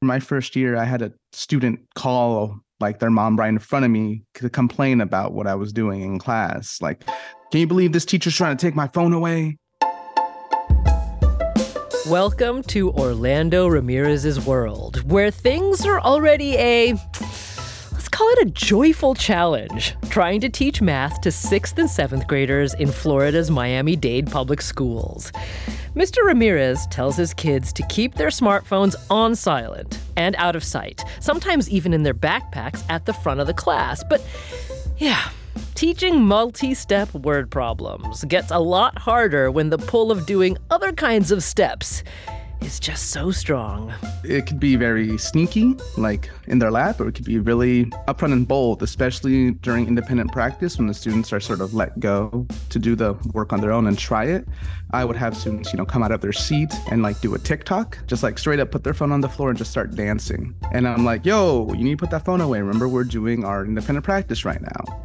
My first year, I had a student call like their mom right in front of me to complain about what I was doing in class. Like, can you believe this teacher's trying to take my phone away? Welcome to Orlando Ramirez's world, where things are already a call it a joyful challenge, trying to teach math to 6th and 7th graders in Florida's Miami-Dade public schools. Mr. Ramirez tells his kids to keep their smartphones on silent and out of sight, sometimes even in their backpacks at the front of the class. But yeah, teaching multi step word problems gets a lot harder when the pull of doing other kinds of steps is just so strong. It could be very sneaky, like in their lap, or it could be really upfront and bold, especially during independent practice when the students are sort of let go to do the work on their own and try it. I would have students, you know, come out of their seat and like do a TikTok, just like straight up put their phone on the floor and just start dancing. And I'm like, yo, you need to put that phone away. Remember, we're doing our independent practice right now.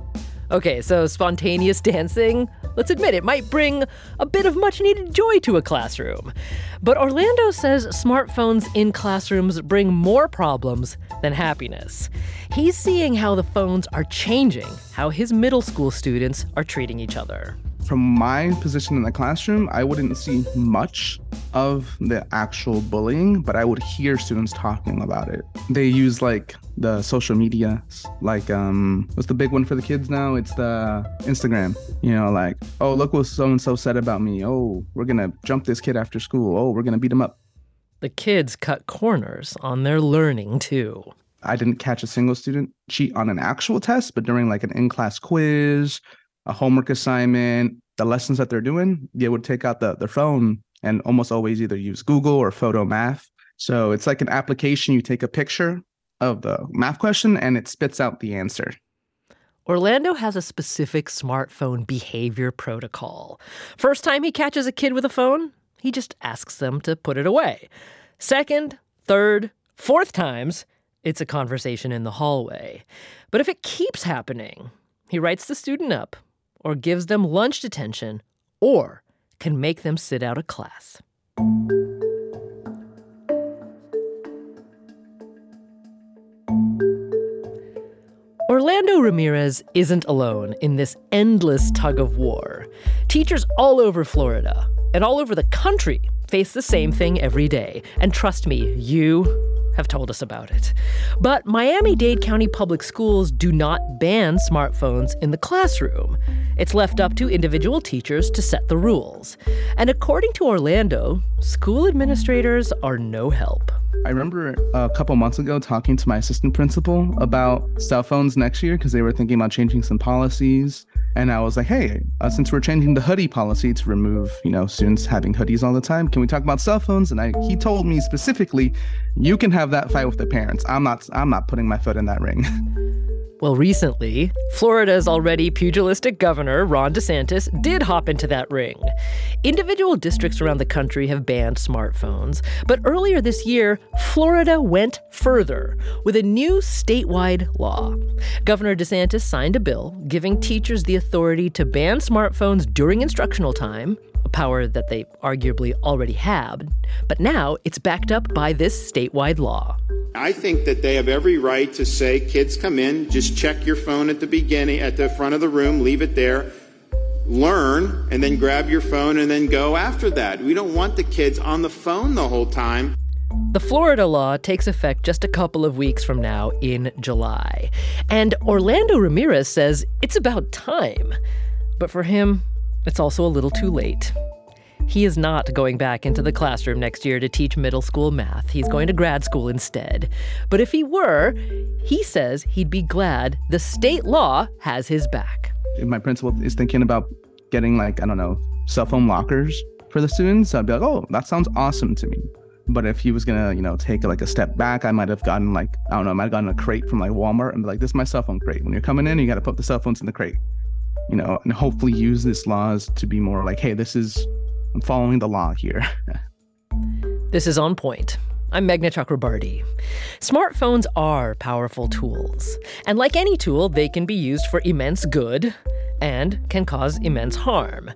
Okay, so spontaneous dancing, let's admit it might bring a bit of much needed joy to a classroom. But Orlando says smartphones in classrooms bring more problems than happiness. He's seeing how the phones are changing how his middle school students are treating each other from my position in the classroom, I wouldn't see much of the actual bullying, but I would hear students talking about it. They use like the social media, like um, what's the big one for the kids now? It's the Instagram. You know, like oh look what so and so said about me. Oh, we're gonna jump this kid after school. Oh, we're gonna beat him up. The kids cut corners on their learning too. I didn't catch a single student cheat on an actual test, but during like an in-class quiz a homework assignment, the lessons that they're doing, they would take out the, their phone and almost always either use Google or Photomath. So it's like an application. You take a picture of the math question and it spits out the answer. Orlando has a specific smartphone behavior protocol. First time he catches a kid with a phone, he just asks them to put it away. Second, third, fourth times, it's a conversation in the hallway. But if it keeps happening, he writes the student up or gives them lunch detention, or can make them sit out a class. Orlando Ramirez isn't alone in this endless tug of war. Teachers all over Florida and all over the country face the same thing every day. And trust me, you have told us about it. But Miami Dade County Public Schools do not ban smartphones in the classroom. It's left up to individual teachers to set the rules. And according to Orlando, school administrators are no help. I remember a couple months ago talking to my assistant principal about cell phones next year because they were thinking about changing some policies. And I was like, hey, uh, since we're changing the hoodie policy to remove, you know, students having hoodies all the time, can we talk about cell phones? And I, he told me specifically, you can have that fight with the parents. I'm not, I'm not putting my foot in that ring. Well, recently, Florida's already pugilistic governor, Ron DeSantis, did hop into that ring. Individual districts around the country have banned smartphones, but earlier this year, Florida went further with a new statewide law. Governor DeSantis signed a bill giving teachers the authority to ban smartphones during instructional time a power that they arguably already had, but now it's backed up by this statewide law. I think that they have every right to say, kids come in, just check your phone at the beginning, at the front of the room, leave it there, learn, and then grab your phone and then go after that. We don't want the kids on the phone the whole time. The Florida law takes effect just a couple of weeks from now in July. And Orlando Ramirez says it's about time. But for him, it's also a little too late. He is not going back into the classroom next year to teach middle school math. He's going to grad school instead. But if he were, he says he'd be glad the state law has his back. If my principal is thinking about getting, like, I don't know, cell phone lockers for the students, I'd be like, oh, that sounds awesome to me. But if he was gonna, you know, take like a step back, I might have gotten like, I don't know, I might have gotten a crate from like Walmart and be like, this is my cell phone crate. When you're coming in, you got to put the cell phones in the crate, you know, and hopefully use this laws to be more like, hey, this is, I'm following the law here. this is On Point. I'm Meghna Chakrabarti. Smartphones are powerful tools, and like any tool, they can be used for immense good and can cause immense harm.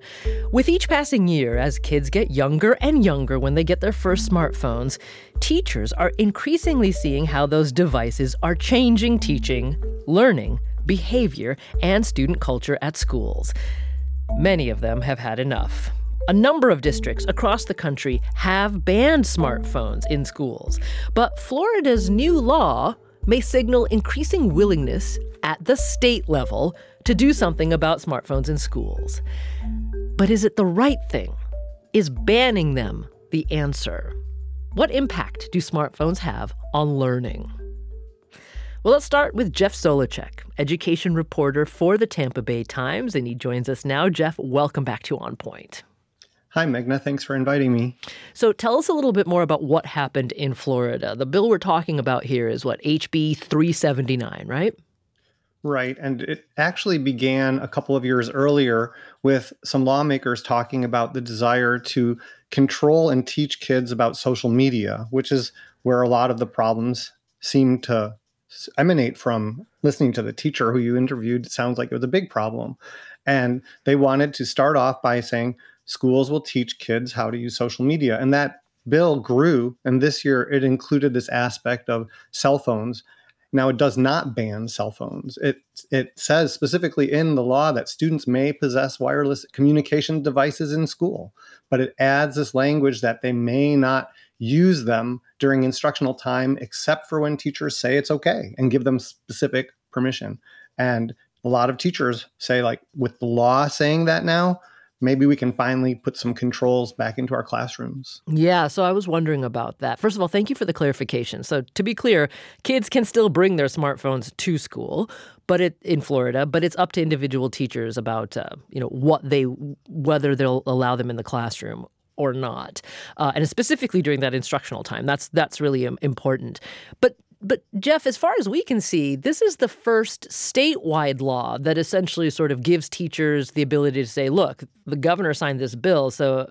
With each passing year, as kids get younger and younger when they get their first smartphones, teachers are increasingly seeing how those devices are changing teaching, learning, behavior, and student culture at schools. Many of them have had enough. A number of districts across the country have banned smartphones in schools, but Florida's new law may signal increasing willingness at the state level to do something about smartphones in schools. But is it the right thing? Is banning them the answer? What impact do smartphones have on learning? Well, let's start with Jeff Solochek, education reporter for the Tampa Bay Times, and he joins us now. Jeff, welcome back to On Point. Hi, Meghna. Thanks for inviting me. So, tell us a little bit more about what happened in Florida. The bill we're talking about here is what, HB 379, right? Right. And it actually began a couple of years earlier with some lawmakers talking about the desire to control and teach kids about social media, which is where a lot of the problems seem to emanate from listening to the teacher who you interviewed. It sounds like it was a big problem. And they wanted to start off by saying schools will teach kids how to use social media. And that bill grew. And this year it included this aspect of cell phones now, it does not ban cell phones. It it says specifically in the law that students may possess wireless communication devices in school, but it adds this language that they may not use them during instructional time except for when teachers say it's okay and give them specific permission. And a lot of teachers say like with the law saying that now, maybe we can finally put some controls back into our classrooms. Yeah, so I was wondering about that. First of all, thank you for the clarification. So to be clear, kids can still bring their smartphones to school, but it in Florida, but it's up to individual teachers about uh, you know what they whether they'll allow them in the classroom or not, uh, and specifically during that instructional time. That's that's really important. But but Jeff, as far as we can see, this is the first statewide law that essentially sort of gives teachers the ability to say, "Look, the governor signed this bill, so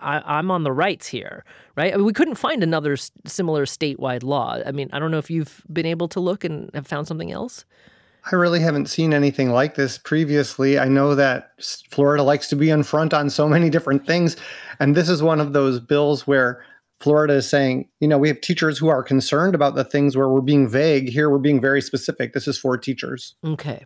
I, am on the rights here." Right? I mean, we couldn't find another similar statewide law. I mean, I don't know if you've been able to look and have found something else. I really haven't seen anything like this previously. I know that Florida likes to be in front on so many different things, and this is one of those bills where Florida is saying, you know, we have teachers who are concerned about the things where we're being vague. Here, we're being very specific. This is for teachers. Okay.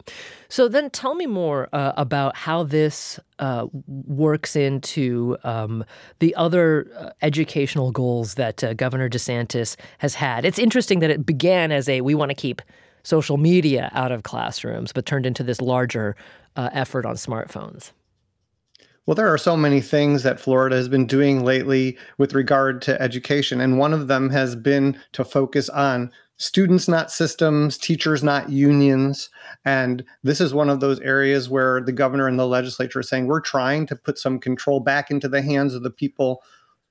So then tell me more uh, about how this uh, works into um, the other uh, educational goals that uh, Governor DeSantis has had. It's interesting that it began as a we want to keep social media out of classrooms, but turned into this larger uh, effort on smartphones. Well, there are so many things that Florida has been doing lately with regard to education. And one of them has been to focus on students, not systems, teachers, not unions. And this is one of those areas where the governor and the legislature are saying we're trying to put some control back into the hands of the people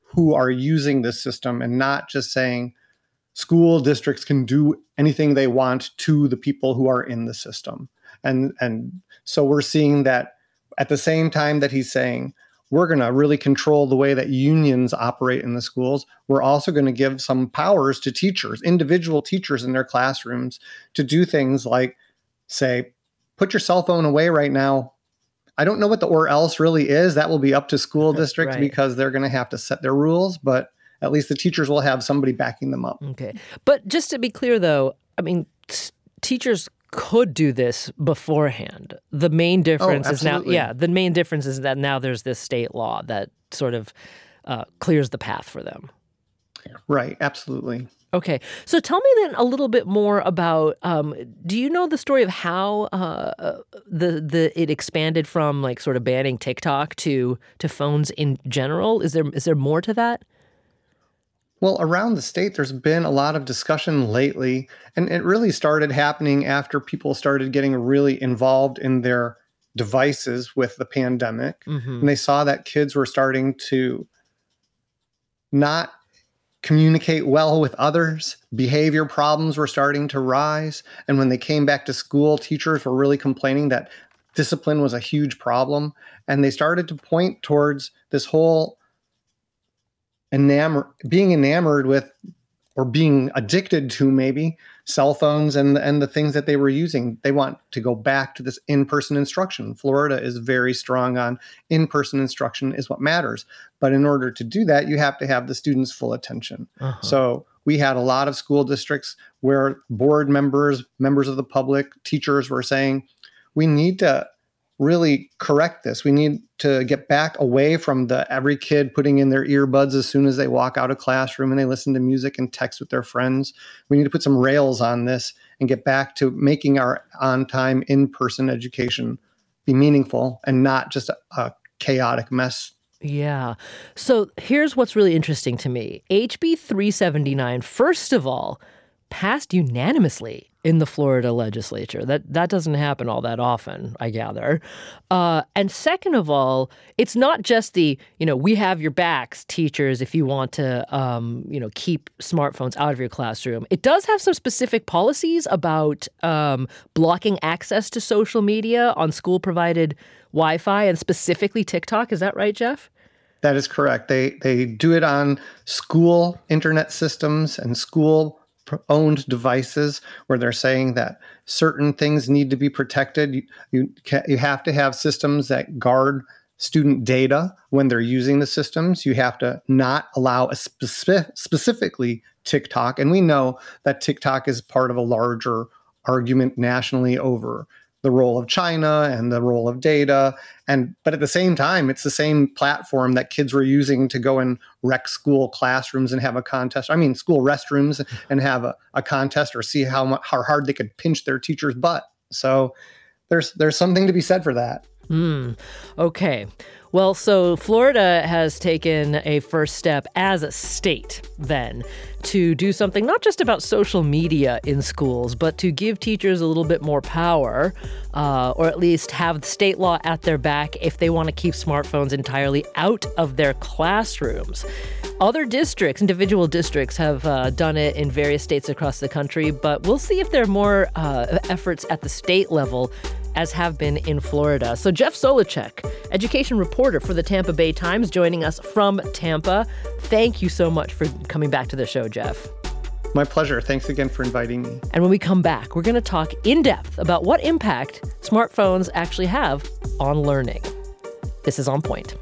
who are using this system and not just saying school districts can do anything they want to the people who are in the system. And, and so we're seeing that at the same time that he's saying, we're going to really control the way that unions operate in the schools. We're also going to give some powers to teachers, individual teachers in their classrooms, to do things like say, put your cell phone away right now. I don't know what the or else really is. That will be up to school districts right. because they're going to have to set their rules, but at least the teachers will have somebody backing them up. Okay. But just to be clear, though, I mean, t- teachers could do this beforehand. The main difference oh, is now, yeah, the main difference is that now there's this state law that sort of uh, clears the path for them. Right, absolutely. Okay, so tell me then a little bit more about. Um, do you know the story of how uh, uh, the the it expanded from like sort of banning TikTok to to phones in general? Is there is there more to that? Well, around the state, there's been a lot of discussion lately, and it really started happening after people started getting really involved in their devices with the pandemic, mm-hmm. and they saw that kids were starting to not communicate well with others. Behavior problems were starting to rise. And when they came back to school, teachers were really complaining that discipline was a huge problem. And they started to point towards this whole enamor being enamored with or being addicted to maybe cell phones and and the things that they were using. They want to go back to this in-person instruction. Florida is very strong on in-person instruction is what matters. But in order to do that, you have to have the students' full attention. Uh-huh. So we had a lot of school districts where board members, members of the public, teachers were saying, we need to really correct this. We need to get back away from the every kid putting in their earbuds as soon as they walk out of classroom and they listen to music and text with their friends. We need to put some rails on this and get back to making our on-time in-person education be meaningful and not just a, a chaotic mess yeah. So here's what's really interesting to me. HB 379, first of all, passed unanimously in the Florida legislature. That that doesn't happen all that often, I gather. Uh, and second of all, it's not just the you know we have your backs, teachers, if you want to um, you know keep smartphones out of your classroom. It does have some specific policies about um, blocking access to social media on school provided Wi-Fi and specifically TikTok. Is that right, Jeff? That is correct. They they do it on school internet systems and school owned devices where they're saying that certain things need to be protected. You, you, you have to have systems that guard student data when they're using the systems. You have to not allow a specific, specifically TikTok. And we know that TikTok is part of a larger argument nationally over the role of China and the role of data. And but at the same time, it's the same platform that kids were using to go and wreck school classrooms and have a contest. I mean, school restrooms and have a, a contest or see how how hard they could pinch their teacher's butt. So there's there's something to be said for that. Hmm. Okay. Well, so Florida has taken a first step as a state then to do something not just about social media in schools, but to give teachers a little bit more power, uh, or at least have state law at their back if they want to keep smartphones entirely out of their classrooms. Other districts, individual districts, have uh, done it in various states across the country, but we'll see if there are more uh, efforts at the state level as have been in Florida. So, Jeff Solochek, education reporter for the Tampa Bay Times, joining us from Tampa. Thank you so much for coming back to the show, Jeff. My pleasure. Thanks again for inviting me. And when we come back, we're going to talk in depth about what impact smartphones actually have on learning. This is On Point.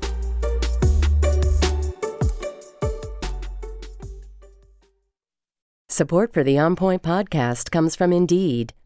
Support for the On Point podcast comes from Indeed.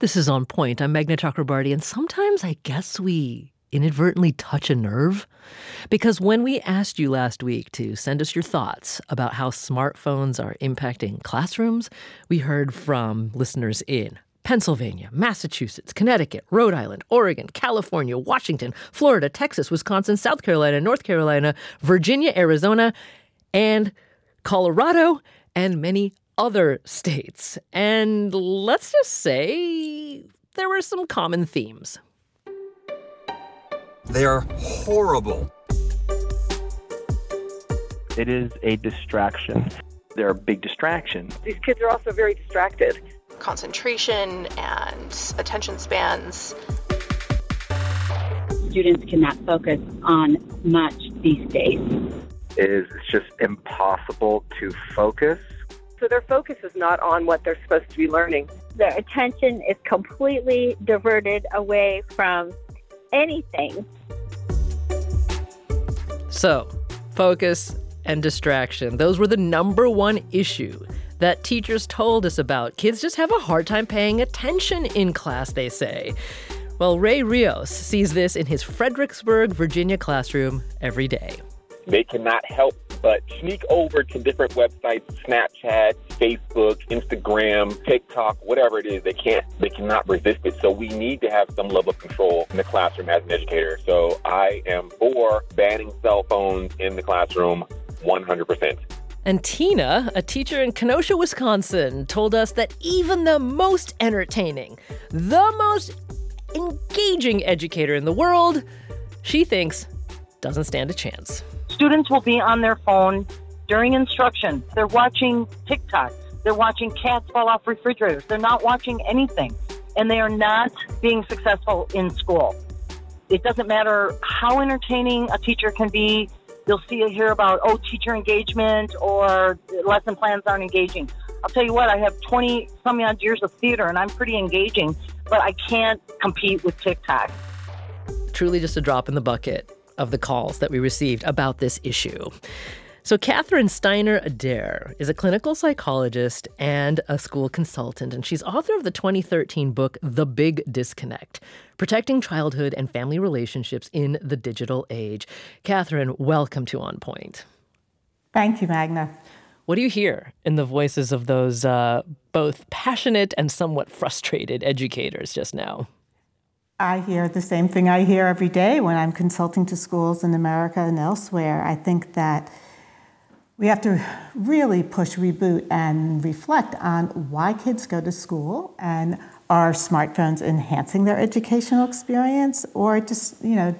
This is On Point. I'm Meghna Chakrabarti, and sometimes I guess we inadvertently touch a nerve. Because when we asked you last week to send us your thoughts about how smartphones are impacting classrooms, we heard from listeners in Pennsylvania, Massachusetts, Connecticut, Rhode Island, Oregon, California, Washington, Florida, Texas, Wisconsin, South Carolina, North Carolina, Virginia, Arizona, and Colorado, and many other states. And let's just say there were some common themes. They are horrible. It is a distraction. They're a big distraction. These kids are also very distracted. Concentration and attention spans. Students cannot focus on much these days. It is just impossible to focus. So their focus is not on what they're supposed to be learning. Their attention is completely diverted away from anything. So, focus and distraction. Those were the number one issue that teachers told us about. Kids just have a hard time paying attention in class, they say. Well, Ray Rios sees this in his Fredericksburg, Virginia classroom every day. They cannot help but sneak over to different websites, Snapchat, Facebook, Instagram, TikTok, whatever it is. They can't, they cannot resist it. So we need to have some level of control in the classroom as an educator. So I am for banning cell phones in the classroom 100%. And Tina, a teacher in Kenosha, Wisconsin, told us that even the most entertaining, the most engaging educator in the world, she thinks doesn't stand a chance. Students will be on their phone during instruction. They're watching TikToks. They're watching cats fall off refrigerators. They're not watching anything. And they are not being successful in school. It doesn't matter how entertaining a teacher can be. You'll see or hear about, oh, teacher engagement or lesson plans aren't engaging. I'll tell you what, I have 20 some odd years of theater and I'm pretty engaging, but I can't compete with TikTok. Truly just a drop in the bucket of the calls that we received about this issue. So, Catherine Steiner Adair is a clinical psychologist and a school consultant, and she's author of the 2013 book, The Big Disconnect Protecting Childhood and Family Relationships in the Digital Age. Catherine, welcome to On Point. Thank you, Meghna. What do you hear in the voices of those uh, both passionate and somewhat frustrated educators just now? I hear the same thing I hear every day when I'm consulting to schools in America and elsewhere. I think that we have to really push reboot and reflect on why kids go to school and are smartphones enhancing their educational experience or just, you know,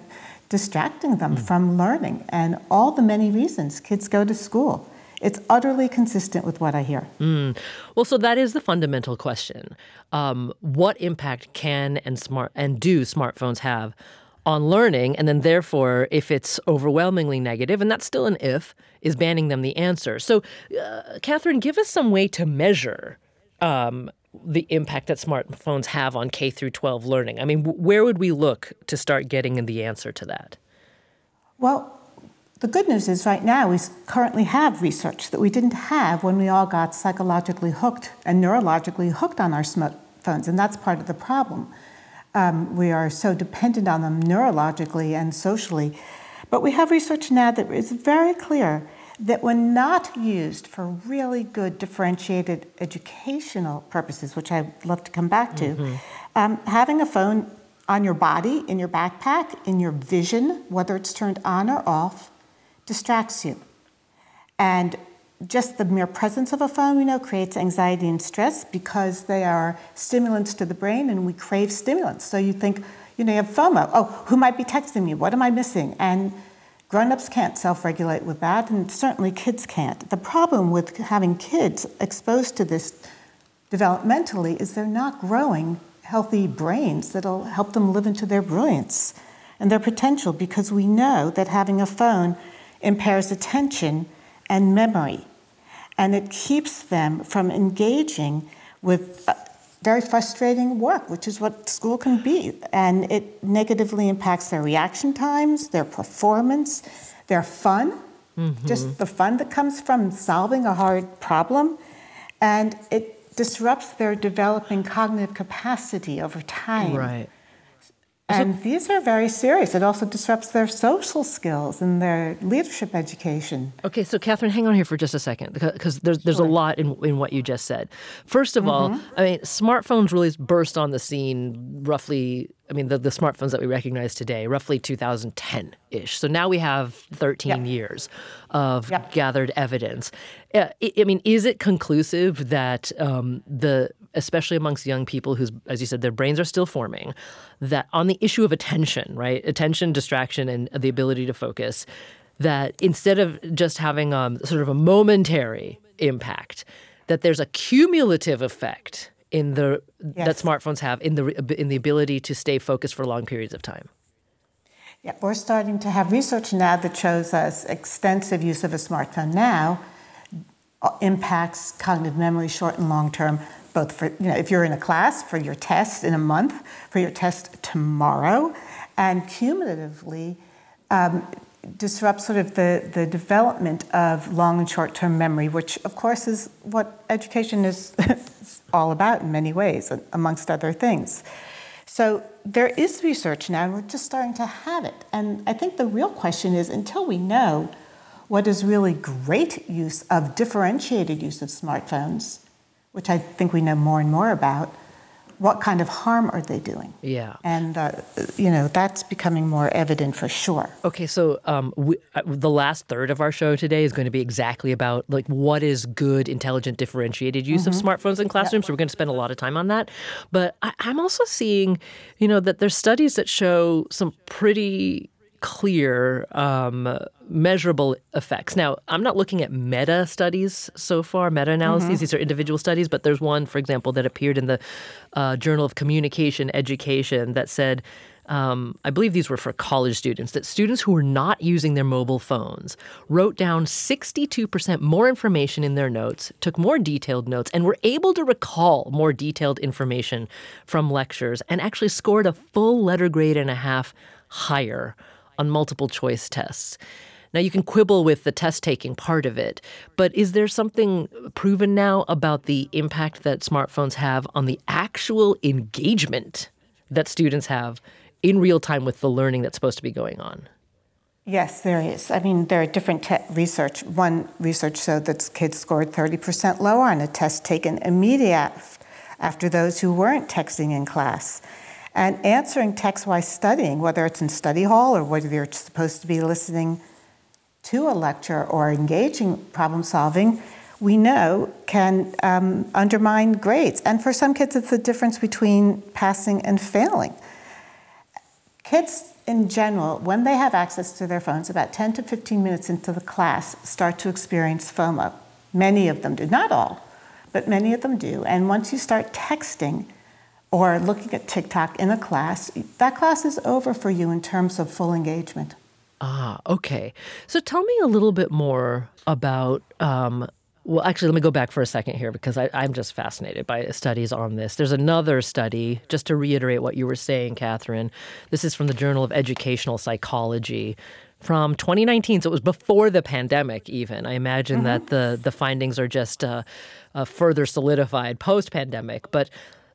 distracting them mm. from learning and all the many reasons kids go to school. It's utterly consistent with what I hear. Mm. Well, so that is the fundamental question. Um, what impact can and smart and do smartphones have on learning? And then, therefore, if it's overwhelmingly negative, and that's still an if, is banning them the answer. So, uh, Catherine, give us some way to measure um, the impact that smartphones have on K through 12 learning. I mean, where would we look to start getting the answer to that? Well, the good news is right now we currently have research that we didn't have when we all got psychologically hooked and neurologically hooked on our smartphones, and that's part of the problem. Um, we are so dependent on them neurologically and socially. But we have research now that is very clear that when not used for really good differentiated educational purposes, which I'd love to come back to, mm-hmm. um, having a phone on your body, in your backpack, in your vision, whether it's turned on or off, distracts you. And just the mere presence of a phone, we know, creates anxiety and stress because they are stimulants to the brain and we crave stimulants. So you think, you know, you have FOMO. Oh, who might be texting me? What am I missing? And grown-ups can't self-regulate with that, and certainly kids can't. The problem with having kids exposed to this developmentally is they're not growing healthy brains that'll help them live into their brilliance and their potential because we know that having a phone impairs attention and memory. And it keeps them from engaging with uh, very frustrating work, which is what school can be. And it negatively impacts their reaction times, their performance, their fun, mm-hmm. just the fun that comes from solving a hard problem. And it disrupts their developing cognitive capacity over time. Right. And these are very serious. It also disrupts their social skills and their leadership education. Okay, so Catherine, hang on here for just a second because there's there's sure. a lot in, in what you just said. First of mm-hmm. all, I mean, smartphones really burst on the scene roughly I mean, the, the smartphones that we recognize today, roughly 2010 ish. So now we have 13 years of gathered evidence. Uh, I, I mean, is it conclusive that um, the, especially amongst young people whose, as you said, their brains are still forming, that on the issue of attention, right? Attention, distraction, and the ability to focus, that instead of just having um, sort of a momentary impact, that there's a cumulative effect in the that smartphones have in the in the ability to stay focused for long periods of time. Yeah, we're starting to have research now that shows us extensive use of a smartphone now uh, impacts cognitive memory short and long term both for you know if you're in a class for your test in a month for your test tomorrow and cumulatively um, disrupts sort of the, the development of long and short term memory which of course is what education is all about in many ways amongst other things so there is research now, and we're just starting to have it. And I think the real question is until we know what is really great use of differentiated use of smartphones, which I think we know more and more about, what kind of harm are they doing? Yeah. And, uh, you know, that's becoming more evident for sure. Okay, so um, we, uh, the last third of our show today is going to be exactly about like what is good, intelligent, differentiated use Mhm. of smartphones in classrooms. So we're going to spend a lot of time on that. But I, I'm also seeing, you know, that there's studies that show some pretty clear, um, measurable effects. Now, I'm not looking at meta studies so far, meta analyses. Mhm. These are individual studies, but there's one, for example, that appeared in the uh, Journal of Communication Education that said, um, I believe these were for college students, that students who were not using their mobile phones wrote down 62% more information in their notes, took more detailed notes, and were able to recall more detailed information from lectures and actually scored a full letter grade and a half higher on multiple choice tests. Now, you can quibble with the test taking part of it, but is there something proven now about the impact that smartphones have on the actual engagement that students have in real time with the learning that's supposed to be going on? Yes, there is. I mean, there are different te- research. One research showed that kids scored 30% lower on a test taken immediately after those who weren't texting in class. And answering text while studying, whether it's in study hall or whether you're supposed to be listening to a lecture or engaging problem solving, we know can um, undermine grades. And for some kids, it's the difference between passing and failing. Kids in general, when they have access to their phones, about 10 to 15 minutes into the class, start to experience FOMO. Many of them do, not all, but many of them do. And once you start texting or looking at TikTok in a class, that class is over for you in terms of full engagement. Ah, okay. So tell me a little bit more about. Um, well, actually, let me go back for a second here because I, I'm just fascinated by studies on this. There's another study, just to reiterate what you were saying, Catherine. This is from the Journal of Educational Psychology from 2019. So it was before the pandemic, even. I imagine Mhm. that the, the findings are just uh, uh, further solidified post pandemic. But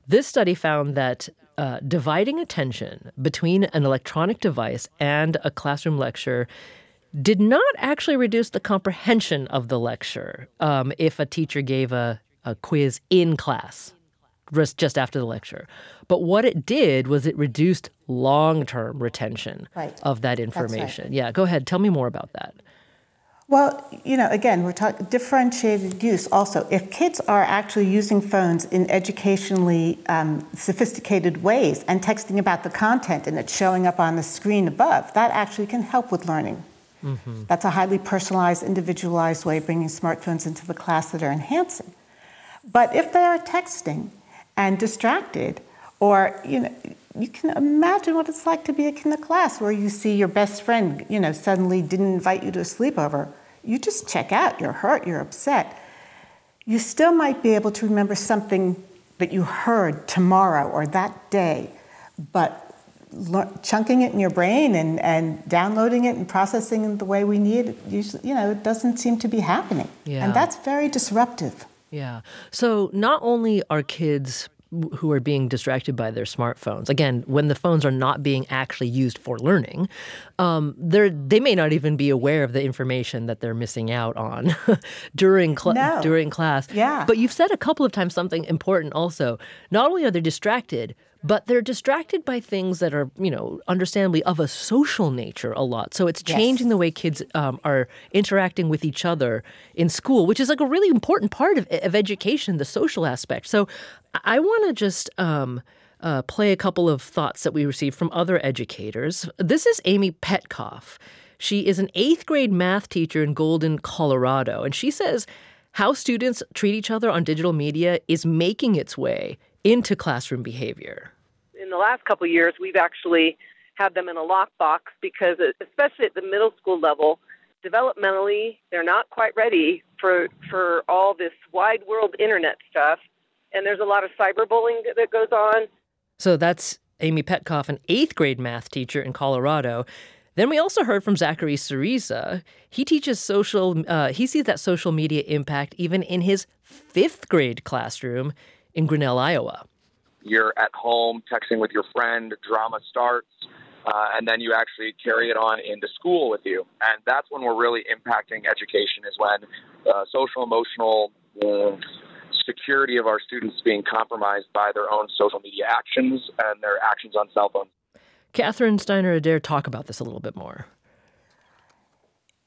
this study found that uh, dividing attention between an electronic device and a classroom lecture did not actually reduce the comprehension of the lecture um, if a teacher gave a, a quiz in class just, after the lecture. But what it did was it reduced long term retention Right. of that right. information. Yeah, go ahead. Tell me more about that. Well, you know, again, we're talking differentiated use also. If kids are actually using phones in educationally um, sophisticated ways and texting about the content and it's showing up on the screen above, that actually can help with learning. Mm-hmm. That's a highly personalized, individualized way of bringing smartphones into the class that are enhancing. But if they are texting and distracted, or you know, you can imagine what it's like to be in a class where you see your best friend, you know, suddenly didn't invite you to a sleepover. You just check out. You're hurt. You're upset. You still might be able to remember something that you heard tomorrow or that day, but chunking it in your brain and, and downloading it and processing it the way we need it, usually, you know, it doesn't seem to be happening. Yeah. And that's very disruptive. Yeah. So not only are kids who are being distracted by their smartphones, again, when the phones are not being actually used for learning, um, they're they may not even be aware of the information that they're missing out on during cl- No. during class. Yeah. But you've said a couple of times something important also. Not only are they distracted, but they're distracted by things that are, you know, understandably of a social nature a lot. So it's changing yes. the way kids um, are interacting with each other in school, which is like a really important part of, of education, the social aspect. So I want to just. Um, uh, play a couple of thoughts that we received from other educators. This is Amy Petkoff. She is an eighth grade math teacher in Golden, Colorado, and she says how students treat each other on digital media is making its way into classroom behavior. In the last couple of years, we've actually had them in a lockbox because, especially at the middle school level, developmentally, they're not quite ready for for all this wide world internet stuff, and there's a lot of cyberbullying that goes on. So that's Amy Petkoff, an eighth grade math teacher in Colorado. Then we also heard from Zachary Cereza. He teaches social, uh, he sees that social media impact even in his fifth grade classroom in Grinnell, Iowa. You're at home texting with your friend, drama starts, uh, and then you actually carry it on into school with you. And that's when we're really impacting education, is when uh, social emotional uh, security of our students is being compromised by their own social media actions and their actions on cell phones. Catherine Steiner Adair talk about this a little bit more.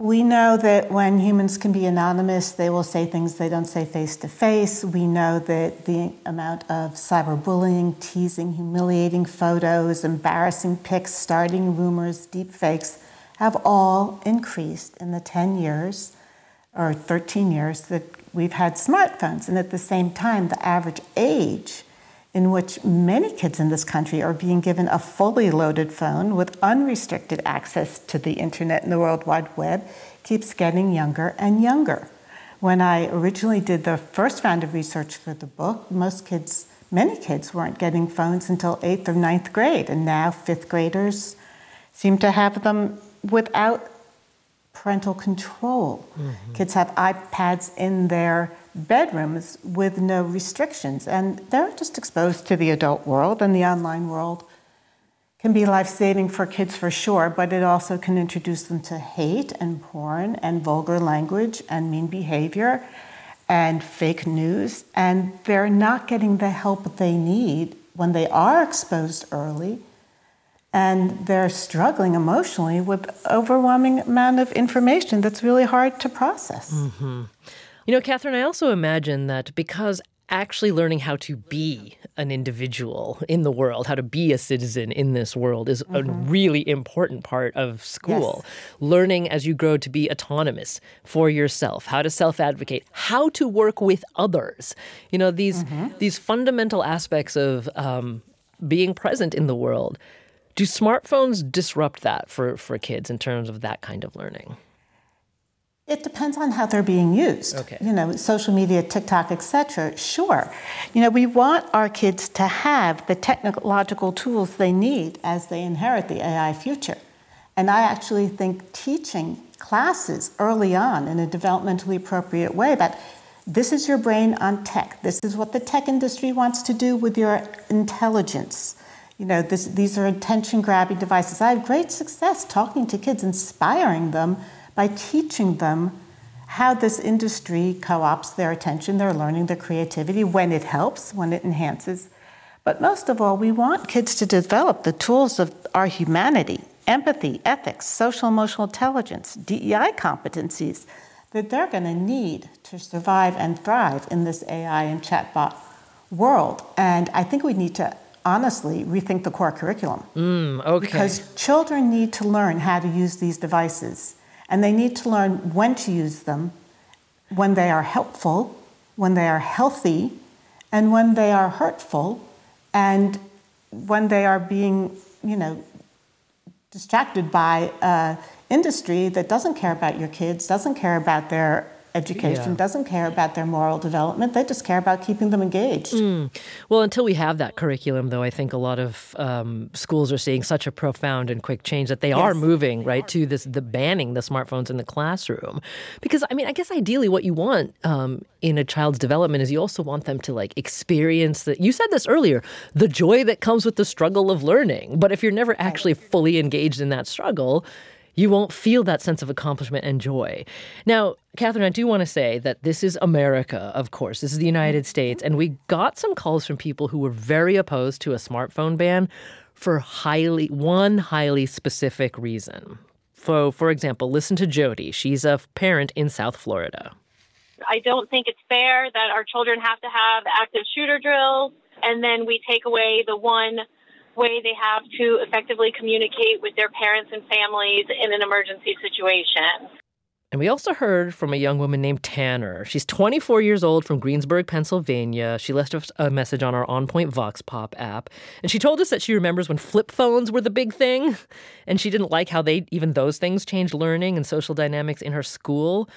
We know that when humans can be anonymous, they will say things they don't say face to face. We know that the amount of cyberbullying, teasing, humiliating photos, embarrassing pics, starting rumors, deep fakes have all increased in the 10 years or 13 years that we've had smartphones. And at the same time, the average age in which many kids in this country are being given a fully loaded phone with unrestricted access to the internet and the World Wide Web keeps getting younger and younger. When I originally did the first round of research for the book, most kids, many kids, weren't getting phones until eighth or ninth grade, and now fifth graders seem to have them without parental control. Mm-hmm. Kids have iPads in their bedrooms with no restrictions. And they're just exposed to the adult world, and the online world can be life saving for kids for sure, but it also can introduce them to hate and porn and vulgar language and mean behavior and fake news. And they're not getting the help they need when they are exposed early. And they're struggling emotionally with overwhelming amount of information that's really hard to process. Mm-hmm. You know, Catherine, I also imagine that because actually learning how to be an individual in the world, how to be a citizen in this world is mm-hmm. a really important part of school. Yes. Learning as you grow to be autonomous for yourself, how to self-advocate, how to work with others. You know, these mm-hmm. these fundamental aspects of um, being present in the world. Do smartphones disrupt that for, for kids in terms of that kind of learning? It depends on how they're being used. Okay. You know, social media, TikTok, etc. Sure. You know, we want our kids to have the technological tools they need as they inherit the AI future. And I actually think teaching classes early on in a developmentally appropriate way about this is your brain on tech. This is what the tech industry wants to do with your intelligence. You know, this, these are attention grabbing devices. I have great success talking to kids, inspiring them by teaching them how this industry co opts their attention, their learning, their creativity, when it helps, when it enhances. But most of all, we want kids to develop the tools of our humanity empathy, ethics, social emotional intelligence, DEI competencies that they're going to need to survive and thrive in this AI and chatbot world. And I think we need to honestly rethink the core curriculum. Mm, okay. Because children need to learn how to use these devices and they need to learn when to use them, when they are helpful, when they are healthy, and when they are hurtful, and when they are being, you know, distracted by uh, industry that doesn't care about your kids, doesn't care about their education, yeah. doesn't care about their moral development. They just care about keeping them engaged. Mm. Well, until we have that curriculum, though, I think a lot of um, schools are seeing such a profound and quick change that they yes. are moving right to this the banning the smartphones in the classroom. Because I mean, I guess ideally, what you want um, in a child's development is you also want them to like experience that. You said this earlier, the joy that comes with the struggle of learning. But if you're never actually fully engaged in that struggle, you won't feel that sense of accomplishment and joy. Now, Catherine, I do want to say that this is America, of course. This is the United States. And we got some calls from people who were very opposed to a smartphone ban for highly one highly specific reason. So, for example, listen to Jody. She's a parent in South Florida. I don't think it's fair that our children have to have active shooter drills and then we take away the one way they have to effectively communicate with their parents and families in an emergency situation. And we also heard from a young woman named Tanner. She's 24 years old from Greensburg, Pennsylvania. She left us a message on our On Point Vox Pop app. And she told us that she remembers when flip phones were the big thing. And she didn't like how they, even those things, changed learning and social dynamics in her school.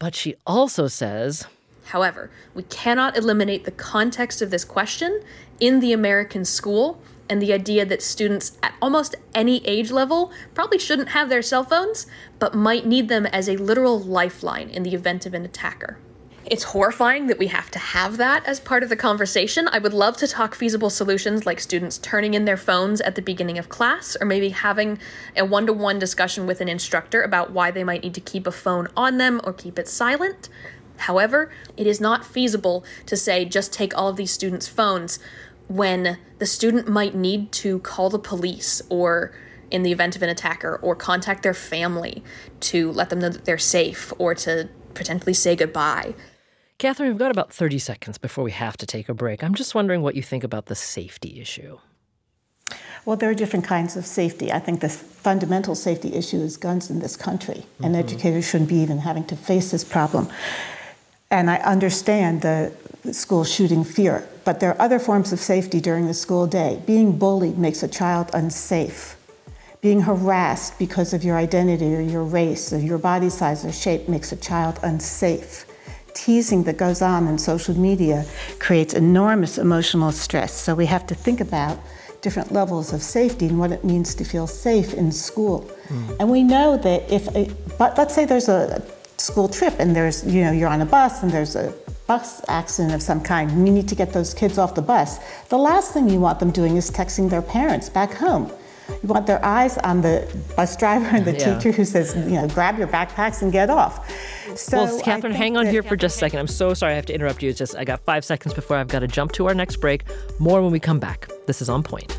But she also says However, we cannot eliminate the context of this question in the American school and the idea that students at almost any age level probably shouldn't have their cell phones, but might need them as a literal lifeline in the event of an attacker. It's horrifying that we have to have that as part of the conversation. I would love to talk feasible solutions like students turning in their phones at the beginning of class, or maybe having a one to one discussion with an instructor about why they might need to keep a phone on them or keep it silent. However, it is not feasible to say just take all of these students' phones when the student might need to call the police or in the event of an attacker or contact their family to let them know that they're safe or to potentially say goodbye. Catherine, we've got about 30 seconds before we have to take a break. I'm just wondering what you think about the safety issue. Well, there are different kinds of safety. I think the fundamental safety issue is guns in this country, mm-hmm. and educators shouldn't be even having to face this problem. And I understand the school shooting fear, but there are other forms of safety during the school day. Being bullied makes a child unsafe. Being harassed because of your identity or your race or your body size or shape makes a child unsafe. Teasing that goes on in social media creates enormous emotional stress. So we have to think about different levels of safety and what it means to feel safe in school. Mm. And we know that if, a, but let's say there's a school trip and there's, you know, you're on a bus and there's a bus accident of some kind and you need to get those kids off the bus, the last thing you want them doing is texting their parents back home. You want their eyes on the bus driver and the yeah. teacher who says, you know, grab your backpacks and get off. So well, Catherine, hang on here for just a second. I'm so sorry I have to interrupt you. It's just I got five seconds before I've got to jump to our next break. More when we come back. This is On Point.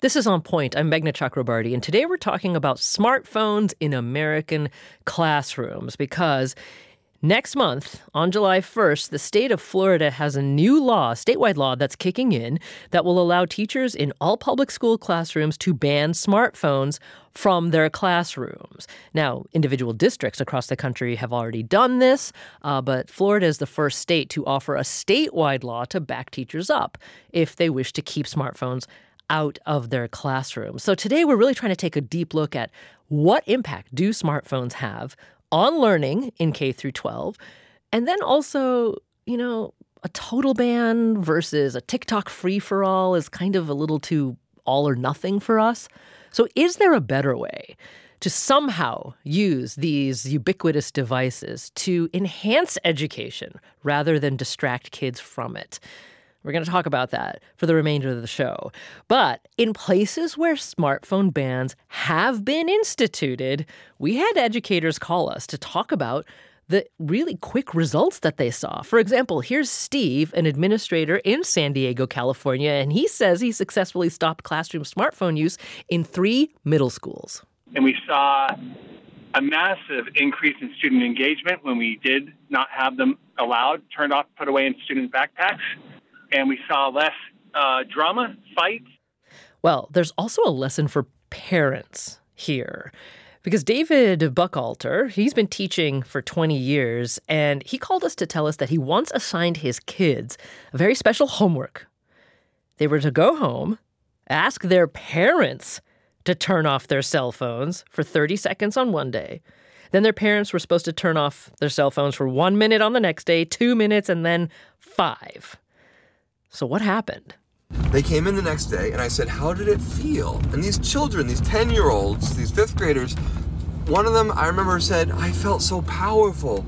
This is On Point. I'm Meghna Chakrabarti, and today we're talking about smartphones in American classrooms because next month, on July 1st, the state of Florida has a new law, statewide law, that's kicking in that will allow teachers in all public school classrooms to ban smartphones from their classrooms. Now, individual districts across the country have already done this, uh, but Florida is the first state to offer a statewide law to back teachers up if they wish to keep smartphones out of their classroom. So today we're really trying to take a deep look at what impact do smartphones have on learning in K through 12 and then also, you know, a total ban versus a TikTok free for all is kind of a little too all or nothing for us. So is there a better way to somehow use these ubiquitous devices to enhance education rather than distract kids from it? We're going to talk about that for the remainder of the show. But in places where smartphone bans have been instituted, we had educators call us to talk about the really quick results that they saw. For example, here's Steve, an administrator in San Diego, California, and he says he successfully stopped classroom smartphone use in three middle schools. And we saw a massive increase in student engagement when we did not have them allowed, turned off, put away in student backpacks and we saw less uh, drama, fights. Well, there's also a lesson for parents here. Because David Buckalter, he's been teaching for 20 years, and he called us to tell us that he once assigned his kids a very special homework. They were to go home, ask their parents to turn off their cell phones for 30 seconds on one day. Then their parents were supposed to turn off their cell phones for one minute on the next day, two minutes, and then five. So, what happened? They came in the next day and I said, How did it feel? And these children, these 10 year olds, these fifth graders, one of them I remember said, I felt so powerful.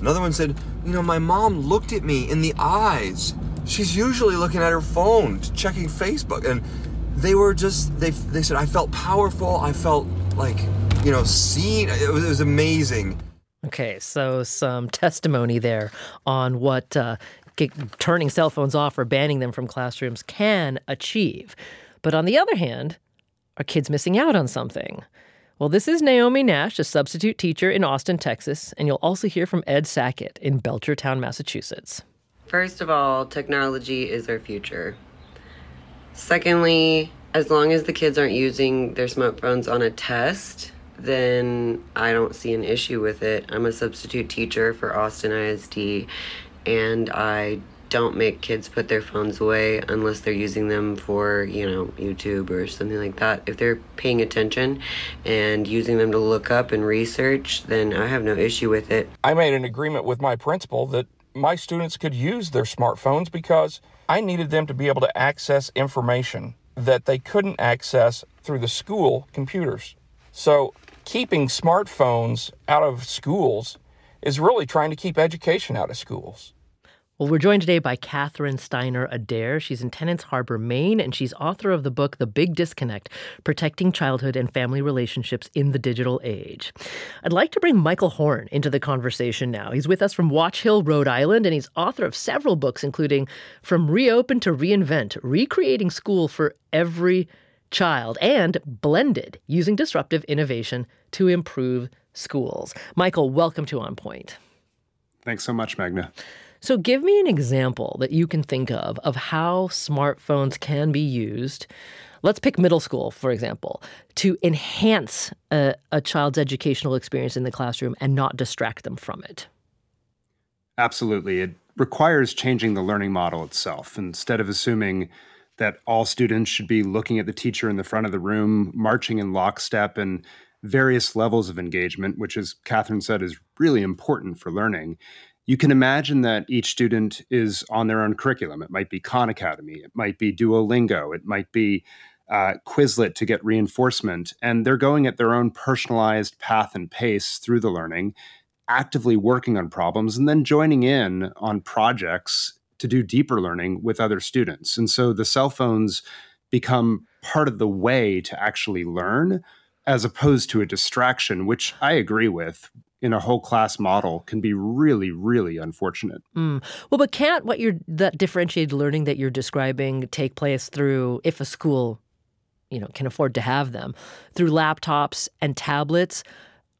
Another one said, You know, my mom looked at me in the eyes. She's usually looking at her phone, checking Facebook. And they were just, they, they said, I felt powerful. I felt like, you know, seen. It was, it was amazing. Okay, so some testimony there on what uh, turning cell phones off or banning them from classrooms can achieve. But on the other hand, are kids missing out on something? Well, this is Naomi Nash, a substitute teacher in Austin, Texas, and you'll also hear from Ed Sackett in Belchertown, Massachusetts. First of all, technology is our future. Secondly, as long as the kids aren't using their smartphones on a test, then I don't see an issue with it. I'm a substitute teacher for Austin ISD, and I don't make kids put their phones away unless they're using them for, you know, YouTube or something like that. If they're paying attention and using them to look up and research, then I have no issue with it. I made an agreement with my principal that my students could use their smartphones because I needed them to be able to access information that they couldn't access through the school computers. So, keeping smartphones out of schools is really trying to keep education out of schools. Well, we're joined today by Catherine Steiner Adair. She's in Tenants Harbor, Maine, and she's author of the book The Big Disconnect Protecting Childhood and Family Relationships in the Digital Age. I'd like to bring Michael Horn into the conversation now. He's with us from Watch Hill, Rhode Island, and he's author of several books, including From Reopen to Reinvent Recreating School for Every Child and Blended Using Disruptive Innovation to Improve Schools. Michael, welcome to On Point. Thanks so much, Meghna. So, give me an example that you can think of of how smartphones can be used. Let's pick middle school, for example, to enhance a, a, child's educational experience in the classroom and not distract them from it. Absolutely. It requires changing the learning model itself. Instead of assuming that all students should be looking at the teacher in the front of the room, marching in lockstep, and various levels of engagement, which, as Catherine said, is really important for learning you can imagine that each student is on their own curriculum. It might be Khan Academy, it might be Duolingo, it might be uh, Quizlet to get reinforcement, and they're going at their own personalized path and pace through the learning, actively working on problems, and then joining in on projects to do deeper learning with other students. And so the cell phones become part of the way to actually learn as opposed to a distraction, which I agree with in a whole class model can be really, really unfortunate. Mm. Well, but can't what you're that differentiated learning that you're describing take place through if a school, you know, can afford to have them through laptops and tablets?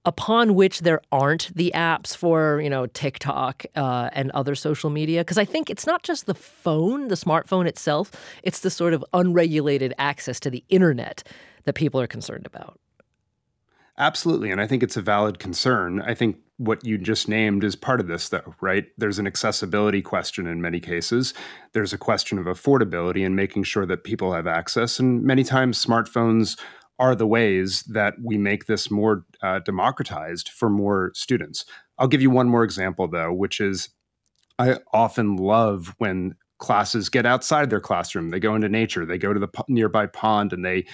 Upon which there aren't the apps for, you know, TikTok uh, and other social media. Because I think it's not just the phone, the smartphone itself, it's the sort of unregulated access to the internet that people are concerned about. Absolutely. And I think it's a valid concern. I think what you just named is part of this, though, right? There's an accessibility question in many cases. There's a question of affordability and making sure that people have access. And many times, smartphones are the ways that we make this more uh, democratized for more students. I'll give you one more example, though, which is I often love when classes get outside their classroom. They go into nature, they go to the nearby pond, and they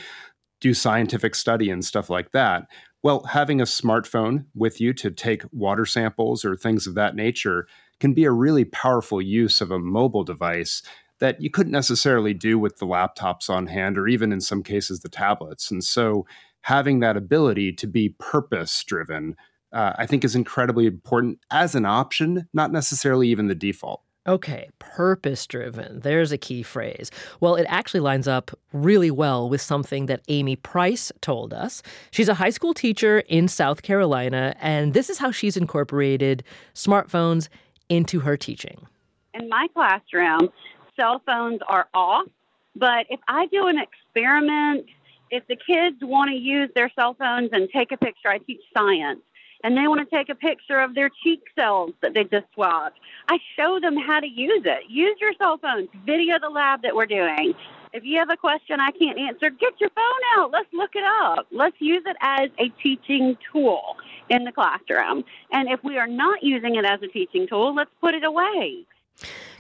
do scientific study and stuff like that. Well, having a smartphone with you to take water samples or things of that nature can be a really powerful use of a mobile device that you couldn't necessarily do with the laptops on hand or even in some cases the tablets. And so having that ability to be purpose driven, uh, I think is incredibly important as an option, not necessarily even the default. Okay, purpose driven. There's a key phrase. Well, it actually lines up really well with something that Amy Price told us. She's a high school teacher in South Carolina, and this is how she's incorporated smartphones into her teaching. In my classroom, cell phones are off, but if I do an experiment if the kids want to use their cell phones and take a picture, I teach science, and they want to take a picture of their cheek cells that they just swabbed. I show them how to use it. Use your cell phones, video the lab that we're doing. If you have a question I can't answer, get your phone out. Let's look it up. Let's use it as a teaching tool in the classroom. And if we are not using it as a teaching tool, let's put it away.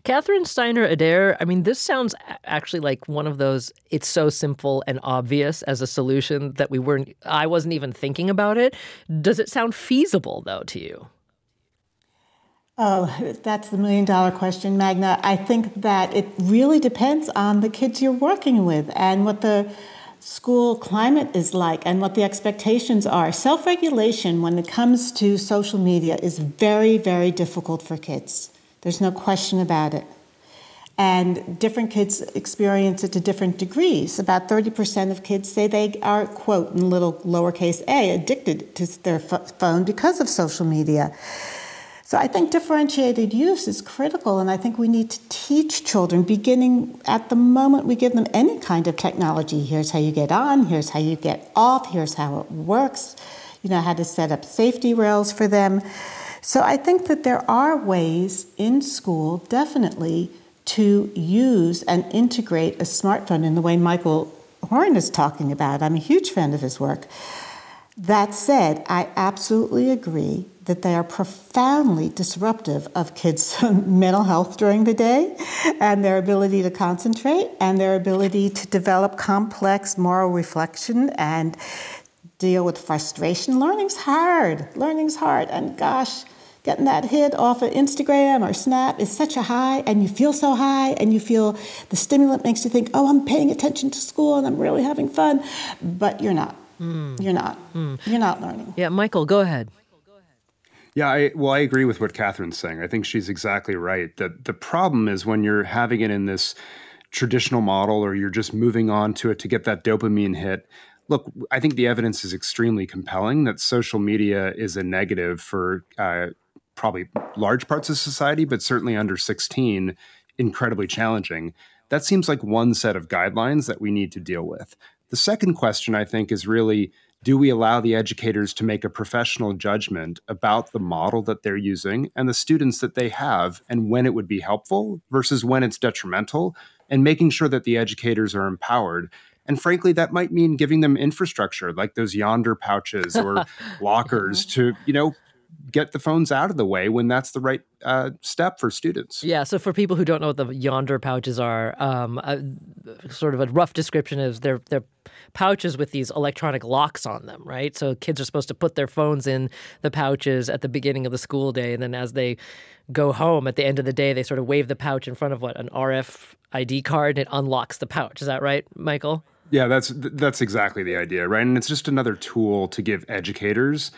Catherine Steiner Adair, I mean, this sounds actually like one of those it's so simple and obvious as a solution that we weren't, I wasn't even thinking about it. Does it sound feasible, though, to you? Oh, that's the million dollar question, Meghna. I think that it really depends on the kids you're working with and what the school climate is like and what the expectations are. Self regulation, when it comes to social media, is very, very difficult for kids. There's no question about it. And different kids experience it to different degrees. About 30% of kids say they are, quote, in little lowercase a, addicted to their phone because of social media. So I think differentiated use is critical, and I think we need to teach children beginning at the moment we give them any kind of technology. Here's how you get on, here's how you get off, here's how it works, you know, how to set up safety rails for them. So I think that there are ways in school, definitely, to use and integrate a smartphone in the way Michael Horn is talking about. I'm a huge fan of his work. That said, I absolutely agree that they are profoundly disruptive of kids' mental health during the day and their ability to concentrate and their ability to develop complex moral reflection and deal with frustration. Learning's hard. Learning's hard. And gosh, getting that hit off of Instagram or Snap is such a high, and you feel so high, and you feel the stimulant makes you think, oh, I'm paying attention to school and I'm really having fun. But you're not. Mm. You're not. Mm. You're not learning. Yeah, Michael, go ahead. Yeah, I, well, I agree with what Catherine's saying. I think she's exactly right. That the problem is when you're having it in this traditional model or you're just moving on to it to get that dopamine hit. Look, I think the evidence is extremely compelling that social media is a negative for uh, probably large parts of society, but certainly under 16, incredibly challenging. That seems like one set of guidelines that we need to deal with. The second question, I think, is really do we allow the educators to make a professional judgment about the model that they're using and the students that they have and when it would be helpful versus when it's detrimental and making sure that the educators are empowered and frankly that might mean giving them infrastructure like those Yondr pouches or lockers to you know get the phones out of the way when that's the right uh, step for students. Yeah. So for people who don't know what the Yondr pouches are, um, a, sort of a rough description is they're they're pouches with these electronic locks on them, right? So kids are supposed to put their phones in the pouches at the beginning of the school day, and then as they go home at the end of the day, they sort of wave the pouch in front of what an RF ID card, and it unlocks the pouch. Is that right, Michael? Yeah, that's that's exactly the idea, right? And it's just another tool to give educators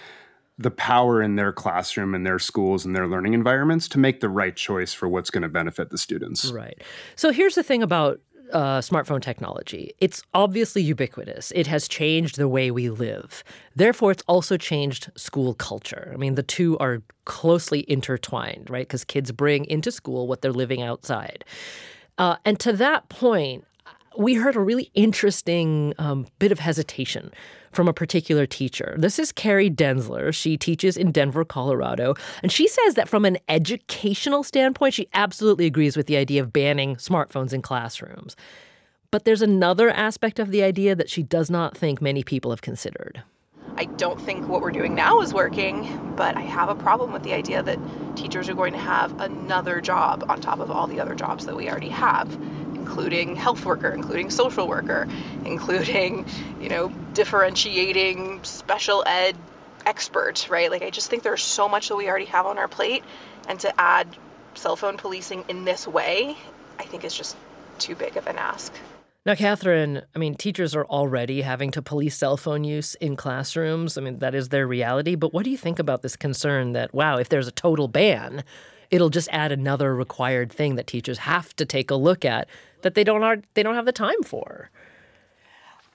the power in their classroom and their schools and their learning environments to make the right choice for what's going to benefit the students. Right. So here's the thing about uh, smartphone technology. It's obviously ubiquitous. It has changed the way we live. Therefore, it's also changed school culture. I mean, the two are closely intertwined, right? Because kids bring into school what they're living outside. Uh, and to that point, we heard a really interesting um, bit of hesitation from a particular teacher. This is Carrie Densler. She teaches in Denver, Colorado. And she says that from an educational standpoint, she absolutely agrees with the idea of banning smartphones in classrooms. But there's another aspect of the idea that she does not think many people have considered. I don't think what we're doing now is working, but I have a problem with the idea that teachers are going to have another job on top of all the other jobs that we already have including health worker, including social worker, including, you know, differentiating special ed expert, right? Like, I just think there's so much that we already have on our plate, and to add cell phone policing in this way, I think is just too big of an ask. Now, Catherine, I mean, teachers are already having to police cell phone use in classrooms. I mean, that is their reality. But what do you think about this concern that, wow, if there's a total ban, it'll just add another required thing that teachers have to take a look at that they don't are, they don't have the time for.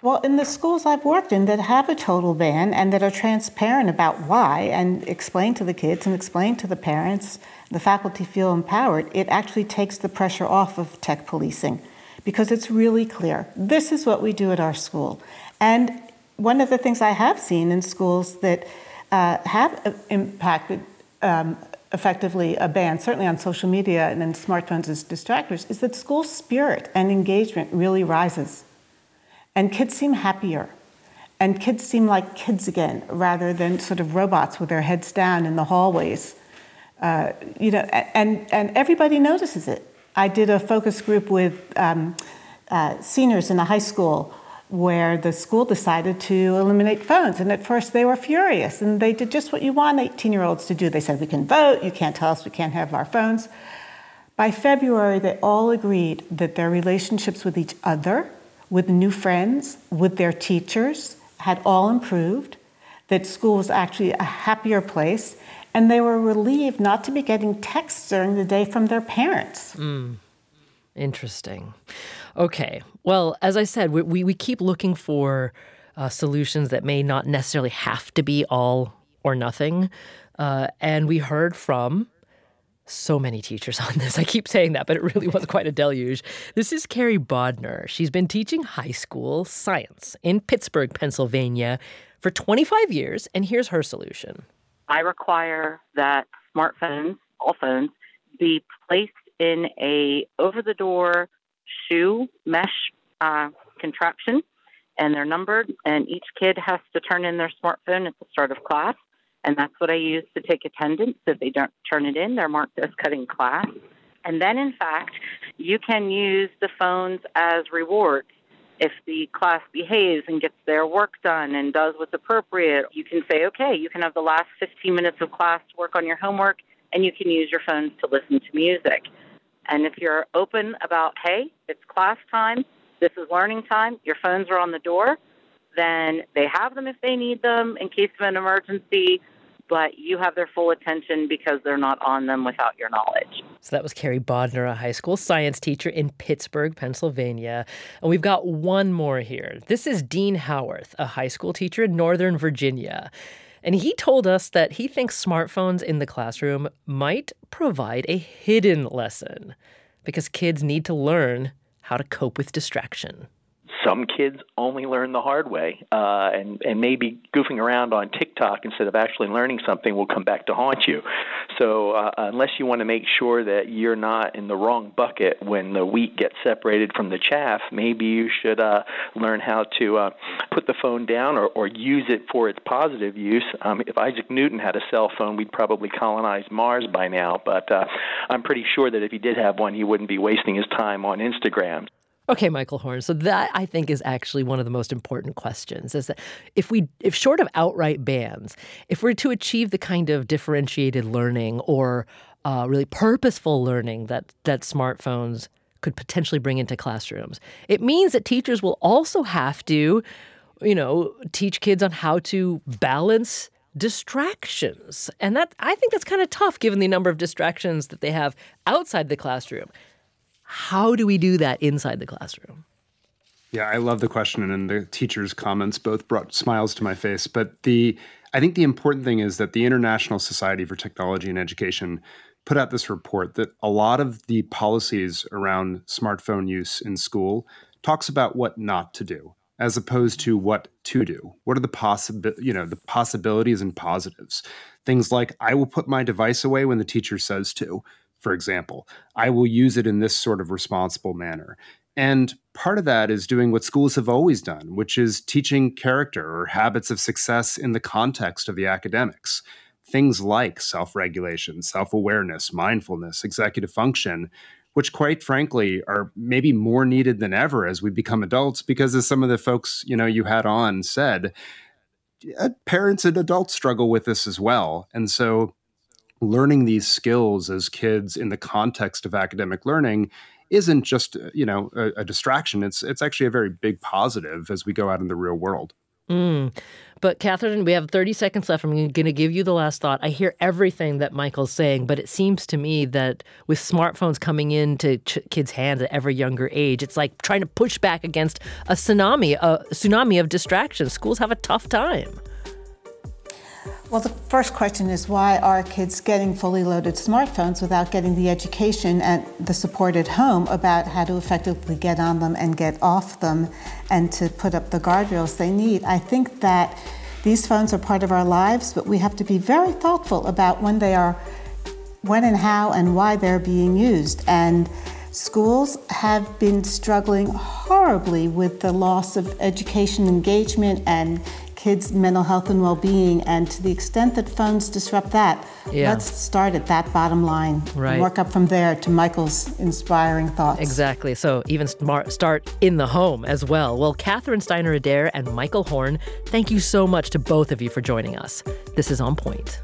Well, in the schools I've worked in that have a total ban and that are transparent about why and explain to the kids and explain to the parents, the faculty feel empowered, it actually takes the pressure off of tech policing because it's really clear. This is what we do at our school. And one of the things I have seen in schools that uh, have impacted um, effectively a ban, certainly on social media and then smartphones as distractors, is that school spirit and engagement really rises. And kids seem happier. And kids seem like kids again, rather than sort of robots with their heads down in the hallways. Uh, you know, and, and everybody notices it. I did a focus group with um, uh, seniors in a high school where the school decided to eliminate phones. And at first they were furious and they did just what you want 18 year olds to do. They said, We can vote, you can't tell us we can't have our phones. By February, they all agreed that their relationships with each other, with new friends, with their teachers had all improved, that school was actually a happier place, and they were relieved not to be getting texts during the day from their parents. Mm. Interesting. Okay. Well, as I said, we, we, we keep looking for uh, solutions that may not necessarily have to be all or nothing. Uh, and we heard from so many teachers on this. I keep saying that, but it really was quite a deluge. This is Carrie Bodner. She's been teaching high school science in Pittsburgh, Pennsylvania for 25 years, and here's her solution. I require that smartphones, all phones, be placed in a over-the-door shoe mesh uh, contraption, and they're numbered. And each kid has to turn in their smartphone at the start of class, and that's what I use to take attendance. If they don't turn it in, they're marked as cutting class. And then, in fact, you can use the phones as rewards. If the class behaves and gets their work done and does what's appropriate, you can say, okay, you can have the last 15 minutes of class to work on your homework, and you can use your phones to listen to music. And if you're open about, hey, it's class time, this is learning time, your phones are on the door, then they have them if they need them in case of an emergency, but you have their full attention because they're not on them without your knowledge. So that was Carrie Bodner, a high school science teacher in Pittsburgh, Pennsylvania. And we've got one more here. This is Dean Howarth, a high school teacher in Northern Virginia. And he told us that he thinks smartphones in the classroom might provide a hidden lesson because kids need to learn how to cope with distraction some kids only learn the hard way, uh, and and maybe goofing around on TikTok instead of actually learning something will come back to haunt you. So uh, unless you want to make sure that you're not in the wrong bucket when the wheat gets separated from the chaff, maybe you should uh, learn how to uh, put the phone down or, or use it for its positive use. Um, if Isaac Newton had a cell phone, we'd probably colonize Mars by now. But uh, I'm pretty sure that if he did have one, he wouldn't be wasting his time on Instagram. Okay, Michael Horn. So that I think is actually one of the most important questions is that if we if short of outright bans, if we're to achieve the kind of differentiated learning or uh, really purposeful learning that that smartphones could potentially bring into classrooms, it means that teachers will also have to, you know, teach kids on how to balance distractions. And that I think that's kind of tough given the number of distractions that they have outside the classroom. How do we do that inside the classroom? Yeah, I love the question, and the teachers' comments both brought smiles to my face. But the I think the important thing is that the International Society for Technology and Education put out this report that a lot of the policies around smartphone use in school talks about what not to do as opposed to what to do. What are the possible, you know, the possibilities and positives? Things like I will put my device away when the teacher says to for example. I will use it in this sort of responsible manner. And part of that is doing what schools have always done, which is teaching character or habits of success in the context of the academics. Things like self regulation, self awareness, mindfulness, executive function, which quite frankly are maybe more needed than ever as we become adults because as some of the folks you know you had on said uh, parents and adults struggle with this as well and so learning these skills as kids in the context of academic learning isn't just uh, you know a, a, distraction. It's it's actually a very big positive as we go out in the real world. Mm. but catherine we have 30 seconds left. I'm going to give you the last thought. I hear everything that michael's saying but it seems to me that with smartphones coming into ch- kids hands at every younger age it's like trying to push back against a tsunami a tsunami of distractions. Schools have a tough time Well, the first question is why are kids getting fully loaded smartphones without getting the education and the support at home about how to effectively get on them and get off them and to put up the guardrails they need? I think that these phones are part of our lives, but we have to be very thoughtful about when they are, when and how and why they're being used. And schools have been struggling horribly with the loss of education engagement and kids' mental health and well-being and to the extent that phones disrupt that Yeah. let's start at that bottom line Right. and work up from there to michael's inspiring thoughts Exactly. So even smart, start in the home as well. Well, Catherine Steiner Adair and Michael Horn, thank you so much to both of you for joining us. This is On Point.